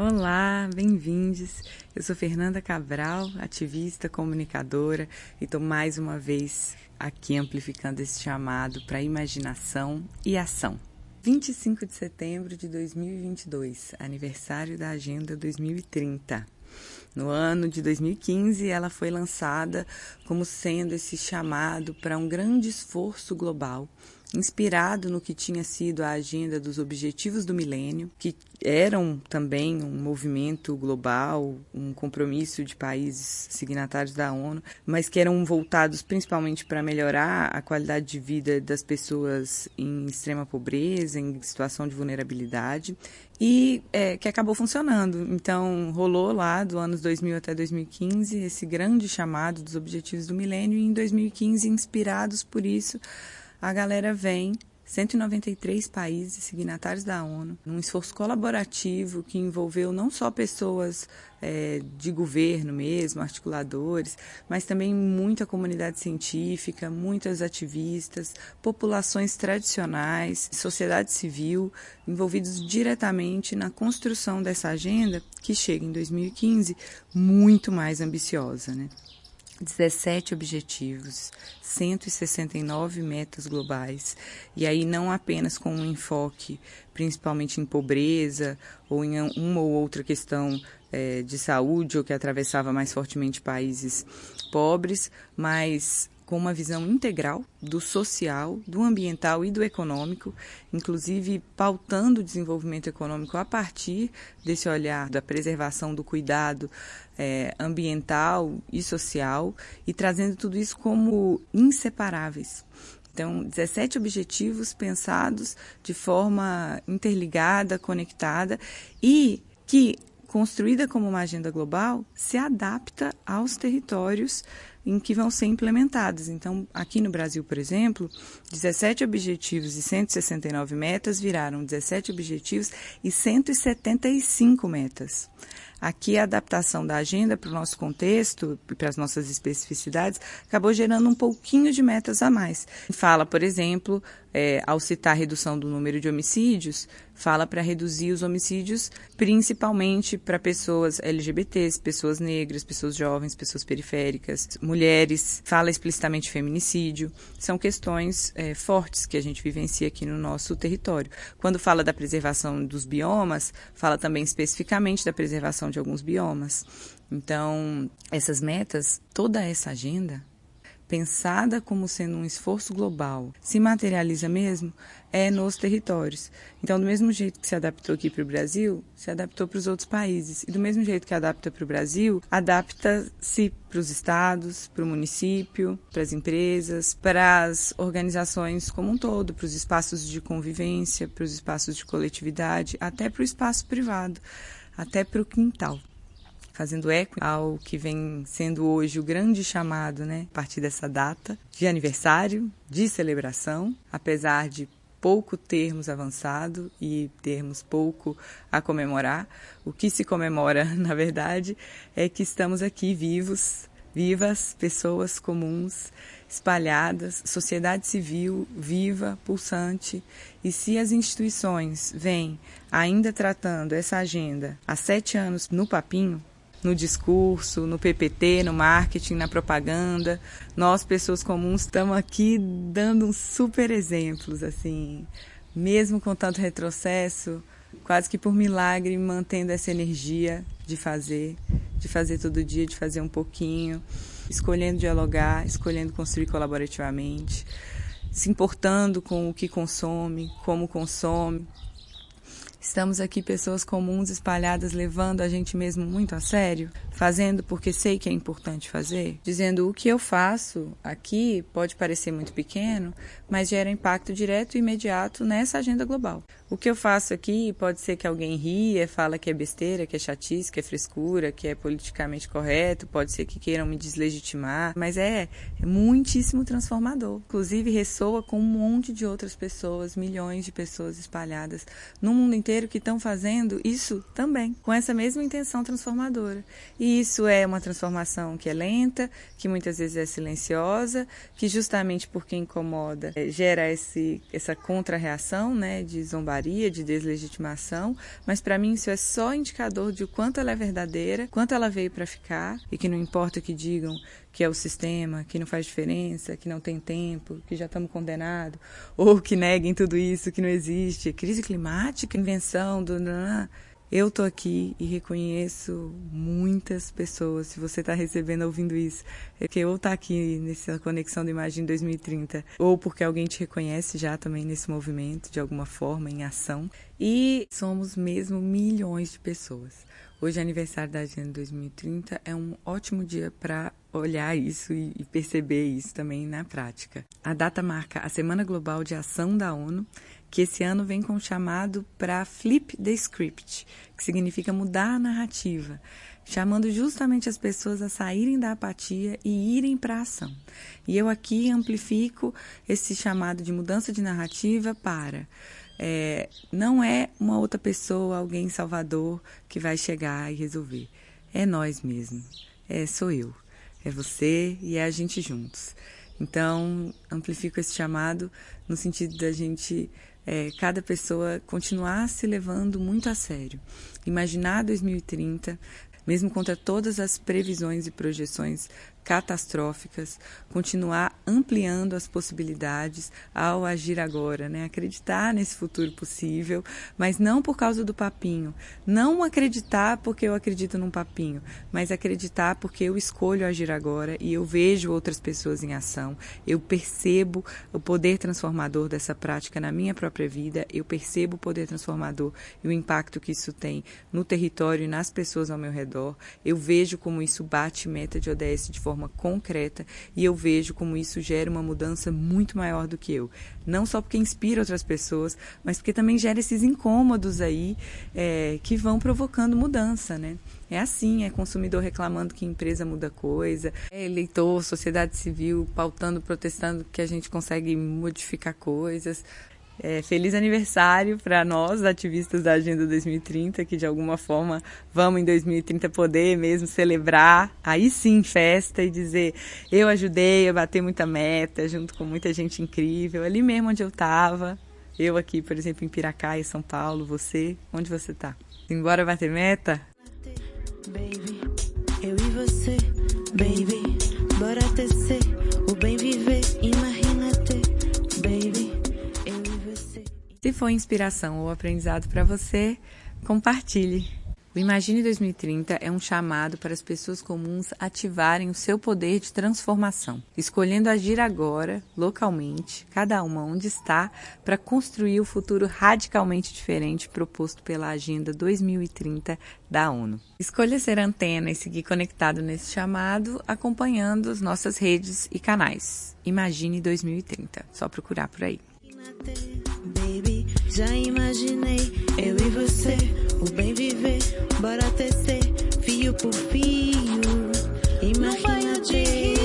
Olá, bem-vindos. Eu sou Fernanda Cabral, ativista, comunicadora, e estou mais uma vez aqui amplificando esse chamado para imaginação e ação. 25 de setembro de 2022, aniversário da Agenda 2030. No ano de 2015, ela foi lançada como sendo esse chamado para um grande esforço global inspirado no que tinha sido a agenda dos Objetivos do Milênio, que eram também um movimento global, um compromisso de países signatários da ONU, mas que eram voltados principalmente para melhorar a qualidade de vida das pessoas em extrema pobreza, em situação de vulnerabilidade, e é, que acabou funcionando. Então, rolou lá do anos 2000 até 2015 esse grande chamado dos Objetivos do Milênio, e em 2015, inspirados por isso, a galera vem 193 países signatários da ONU, num esforço colaborativo que envolveu não só pessoas é, de governo mesmo, articuladores, mas também muita comunidade científica, muitas ativistas, populações tradicionais, sociedade civil, envolvidos diretamente na construção dessa agenda que chega em 2015 muito mais ambiciosa, né? 17 objetivos, 169 metas globais. E aí não apenas com um enfoque principalmente em pobreza ou em uma ou outra questão é, de saúde ou que atravessava mais fortemente países pobres, mas com uma visão integral do social, do ambiental e do econômico, inclusive pautando o desenvolvimento econômico a partir desse olhar da preservação do cuidado é, ambiental e social e trazendo tudo isso como inseparáveis. Então, 17 objetivos pensados de forma interligada, conectada e que, construída como uma agenda global, se adapta aos territórios em que vão ser implementadas. Então, aqui no Brasil, por exemplo, 17 objetivos e 169 metas viraram 17 objetivos e 175 metas. Aqui a adaptação da agenda para o nosso contexto e para as nossas especificidades acabou gerando um pouquinho de metas a mais. Fala, por exemplo, é, ao citar a redução do número de homicídios, fala para reduzir os homicídios principalmente para pessoas LGBTs, pessoas negras, pessoas jovens, pessoas periféricas, mulheres, fala explicitamente feminicídio. São questões é, fortes que a gente vivencia aqui no nosso território. Quando fala da preservação dos biomas, fala também especificamente da preservação de alguns biomas. Então, essas metas, toda essa agenda, pensada como sendo um esforço global, se materializa mesmo é nos territórios. Então, do mesmo jeito que se adaptou aqui para o Brasil, se adaptou para os outros países. E do mesmo jeito que adapta para o Brasil, adapta-se para os estados, para o município, para as empresas, para as organizações como um todo, para os espaços de convivência, para os espaços de coletividade, até para o espaço privado até para o quintal, fazendo eco ao que vem sendo hoje o grande chamado, né, a partir dessa data de aniversário, de celebração, apesar de pouco termos avançado e termos pouco a comemorar. O que se comemora, na verdade, é que estamos aqui vivos, vivas, pessoas comuns, espalhadas, sociedade civil viva, pulsante. E se as instituições vêm ainda tratando essa agenda há sete anos no papinho, no discurso, no PPT, no marketing, na propaganda, nós, pessoas comuns, estamos aqui dando uns super exemplos, assim, mesmo com tanto retrocesso, quase que por milagre, mantendo essa energia de fazer, de fazer todo dia, de fazer um pouquinho. Escolhendo dialogar, escolhendo construir colaborativamente, se importando com o que consome, como consome. Estamos aqui pessoas comuns espalhadas levando a gente mesmo muito a sério, fazendo porque sei que é importante fazer, dizendo o que eu faço aqui pode parecer muito pequeno, mas gera impacto direto e imediato nessa agenda global. O que eu faço aqui pode ser que alguém ria, fala que é besteira, que é chatice, que é frescura, que é politicamente correto, pode ser que queiram me deslegitimar, mas é, é muitíssimo transformador. Inclusive ressoa com um monte de outras pessoas, milhões de pessoas espalhadas no mundo inteiro que estão fazendo isso também, com essa mesma intenção transformadora. E isso é uma transformação que é lenta, que muitas vezes é silenciosa, que justamente porque incomoda é, gera esse, essa contra-reação né, de zombaria, de deslegitimação, mas para mim isso é só indicador de o quanto ela é verdadeira, quanto ela veio para ficar e que não importa que digam que é o sistema, que não faz diferença, que não tem tempo, que já estamos condenados, ou que neguem tudo isso, que não existe, crise climática, invenção do. Eu tô aqui e reconheço muitas pessoas. Se você está recebendo, ouvindo isso, é que ou está aqui nessa conexão do Imagem 2030, ou porque alguém te reconhece já também nesse movimento, de alguma forma, em ação. E somos mesmo milhões de pessoas. Hoje é aniversário da Agenda 2030, é um ótimo dia para olhar isso e perceber isso também na prática. A data marca a Semana Global de Ação da ONU, que esse ano vem com o chamado para Flip the Script, que significa mudar a narrativa, chamando justamente as pessoas a saírem da apatia e irem para a ação. E eu aqui amplifico esse chamado de mudança de narrativa para é, não é uma outra pessoa, alguém Salvador, que vai chegar e resolver. É nós mesmos. É, sou eu. É você e é a gente juntos. Então, amplifico esse chamado no sentido da gente, é, cada pessoa, continuar se levando muito a sério. Imaginar 2030, mesmo contra todas as previsões e projeções catastróficas, continuar ampliando as possibilidades ao agir agora, né? Acreditar nesse futuro possível, mas não por causa do papinho, não acreditar porque eu acredito num papinho, mas acreditar porque eu escolho agir agora e eu vejo outras pessoas em ação, eu percebo o poder transformador dessa prática na minha própria vida, eu percebo o poder transformador e o impacto que isso tem no território e nas pessoas ao meu redor, eu vejo como isso bate meta de ODS de forma forma concreta e eu vejo como isso gera uma mudança muito maior do que eu. Não só porque inspira outras pessoas, mas porque também gera esses incômodos aí é, que vão provocando mudança, né? É assim, é consumidor reclamando que empresa muda coisa, é eleitor, sociedade civil pautando, protestando que a gente consegue modificar coisas. É, feliz aniversário para nós, ativistas da Agenda 2030, que de alguma forma vamos em 2030 poder mesmo celebrar, aí sim festa e dizer eu ajudei a bater muita meta, junto com muita gente incrível, ali mesmo onde eu estava. Eu aqui, por exemplo, em Piracá, em São Paulo, você, onde você está? Embora bater meta? Baby, eu e você, baby, bora tecer foi inspiração ou aprendizado para você, compartilhe. O Imagine 2030 é um chamado para as pessoas comuns ativarem o seu poder de transformação, escolhendo agir agora, localmente, cada uma onde está, para construir o futuro radicalmente diferente proposto pela Agenda 2030 da ONU. Escolha ser antena e seguir conectado nesse chamado, acompanhando as nossas redes e canais. Imagine 2030. Só procurar por aí. Já imaginei, eu e você, o bem viver, bora tecer, fio por fio. Imagina de rir.